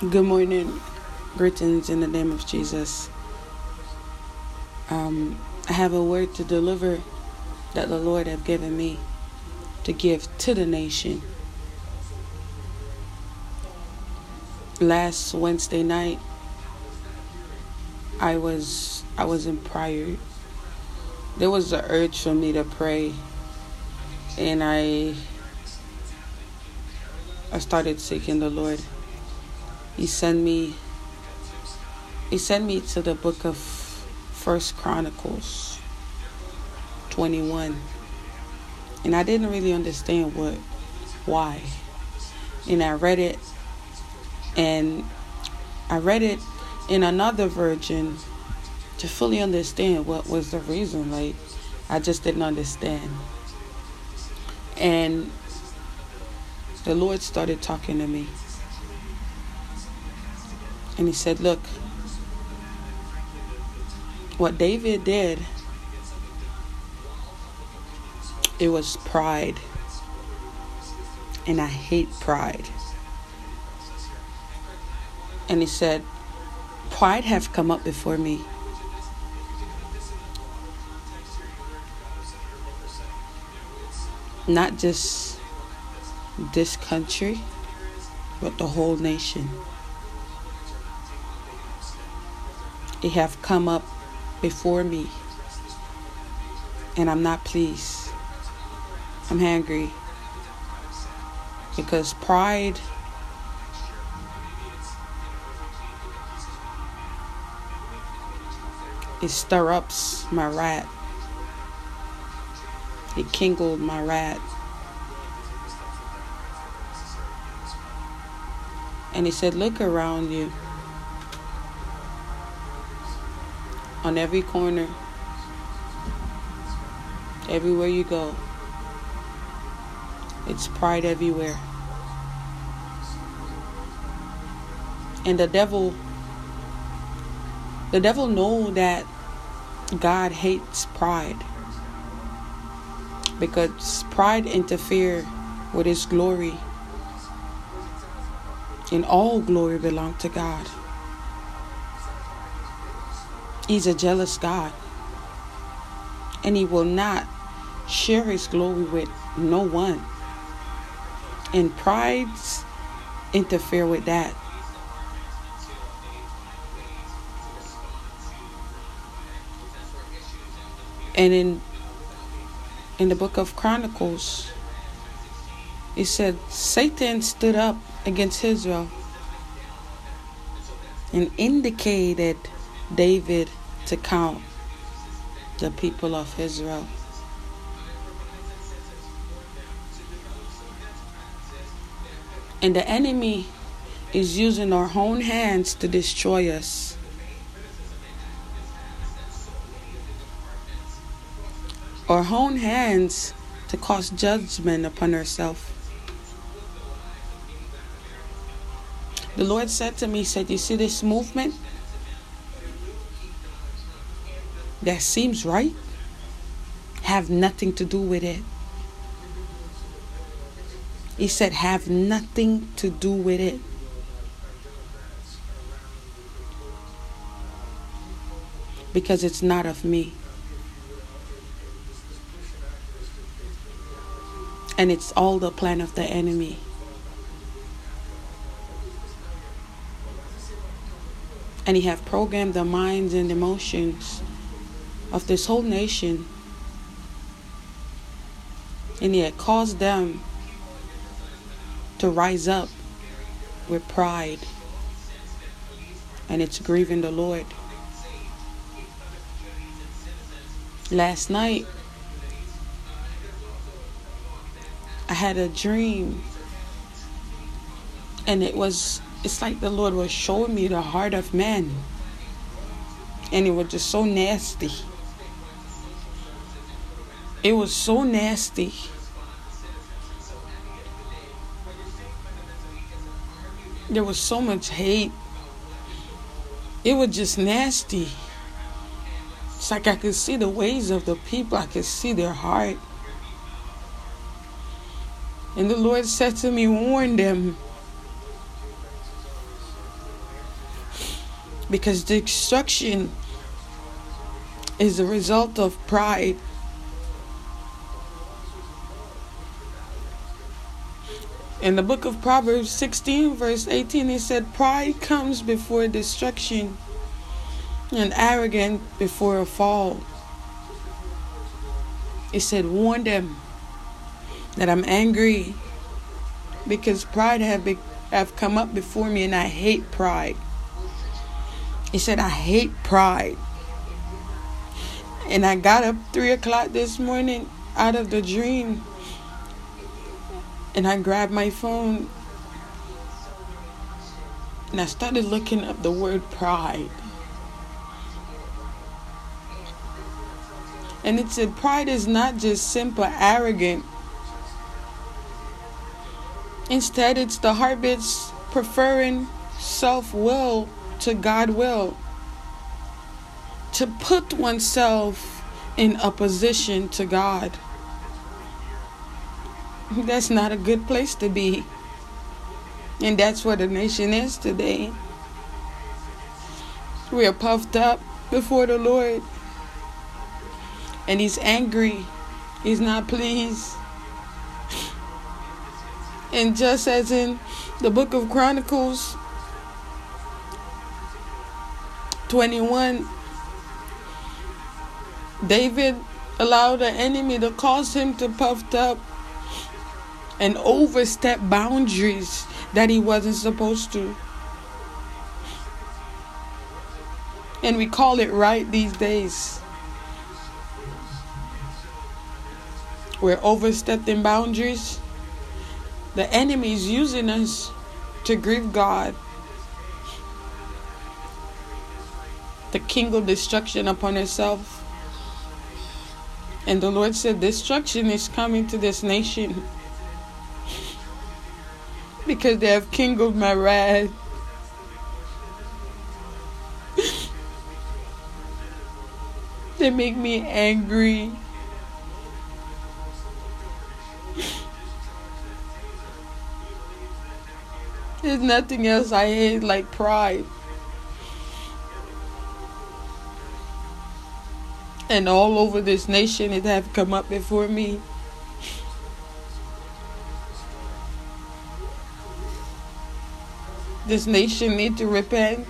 Good morning. Greetings in the name of Jesus. Um, I have a word to deliver that the Lord have given me to give to the nation. Last Wednesday night, I was I was in prayer. There was an urge for me to pray, and I I started seeking the Lord. He sent me he sent me to the book of First Chronicles 21. And I didn't really understand what why. And I read it and I read it in another version to fully understand what was the reason. Like I just didn't understand. And the Lord started talking to me. And he said, Look, what David did, it was pride. And I hate pride. And he said, Pride have come up before me. Not just this country, but the whole nation. They have come up before me, and I'm not pleased. I'm angry because pride it stir ups my wrath. It kindled my wrath. And he said, Look around you. On every corner, everywhere you go, it's pride everywhere. And the devil, the devil know that God hates pride because pride interfere with his glory and all glory belong to God. He's a jealous God. And he will not share his glory with no one. And prides interfere with that. And in in the book of Chronicles, it said Satan stood up against Israel and indicated David to count the people of Israel. And the enemy is using our own hands to destroy us. Our own hands to cause judgment upon ourselves. The Lord said to me, said, You see this movement? That seems right. Have nothing to do with it. He said, Have nothing to do with it. Because it's not of me. And it's all the plan of the enemy. and he have programmed the minds and emotions of this whole nation and had caused them to rise up with pride and it's grieving the lord last night i had a dream and it was it's like the Lord was showing me the heart of man. And it was just so nasty. It was so nasty. There was so much hate. It was just nasty. It's like I could see the ways of the people, I could see their heart. And the Lord said to me, Warn them Because destruction is a result of pride. In the book of Proverbs 16, verse 18, he said, Pride comes before destruction, and arrogance before a fall. He said, Warn them that I'm angry because pride have, be- have come up before me, and I hate pride. He said, I hate pride. And I got up three o'clock this morning out of the dream and I grabbed my phone and I started looking up the word pride. And it said pride is not just simple arrogant. Instead, it's the habits preferring self will to God will. To put oneself in opposition to God. That's not a good place to be. And that's what the nation is today. We are puffed up before the Lord. And He's angry. He's not pleased. And just as in the book of Chronicles 21, David allowed the enemy to cause him to puffed up and overstep boundaries that he wasn't supposed to. And we call it right these days. We're overstepping boundaries. The enemy is using us to grieve God. The king of destruction upon himself. And the Lord said, Destruction is coming to this nation because they have kindled my wrath. they make me angry. There's nothing else I hate like pride. And all over this nation it have come up before me. This nation need to repent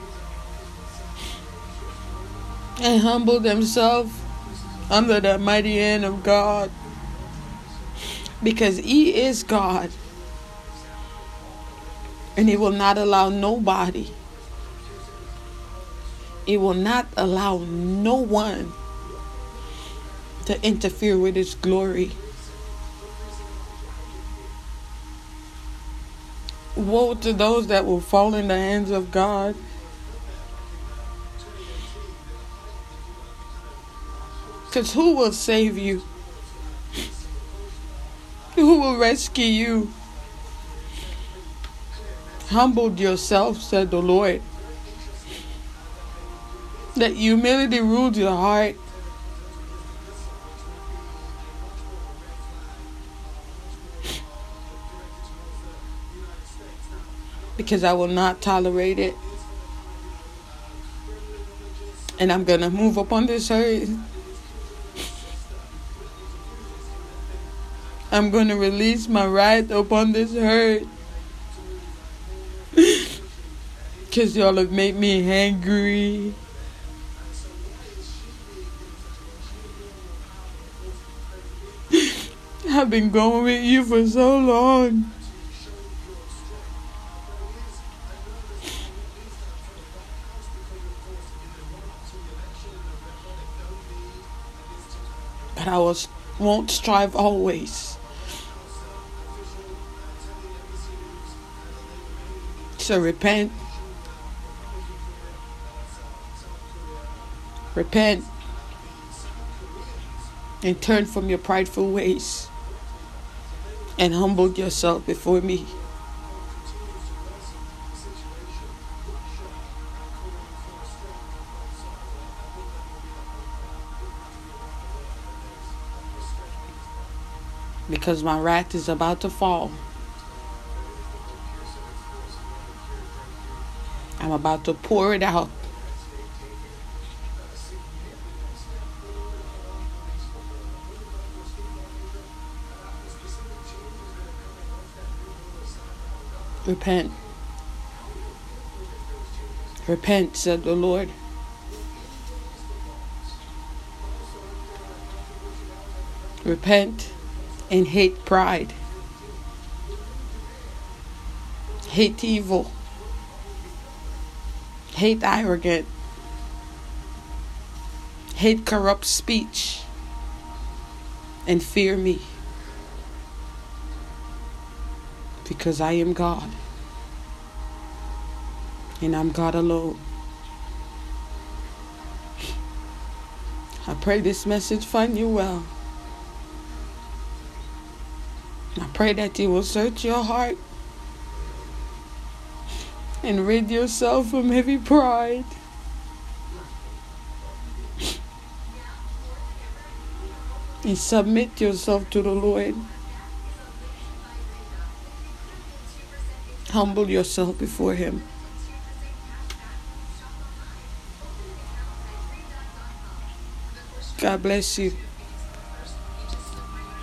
and humble themselves under the mighty hand of God because He is God and He will not allow nobody, He will not allow no one to interfere with His glory. Woe to those that will fall in the hands of God. Because who will save you? Who will rescue you? Humbled yourself, said the Lord. That humility ruled your heart. Because I will not tolerate it. And I'm going to move upon this earth. I'm going to release my right upon this earth. Because y'all have made me angry. I've been going with you for so long. But I was won't strive always. So repent. Repent and turn from your prideful ways and humble yourself before me. because my wrath is about to fall. I'm about to pour it out. Repent. Repent, said the Lord. Repent and hate pride. Hate evil. Hate arrogant. Hate corrupt speech. And fear me. Because I am God. And I'm God alone. I pray this message find you well. Pray that you will search your heart and rid yourself from heavy pride. And submit yourself to the Lord. Humble yourself before Him. God bless you.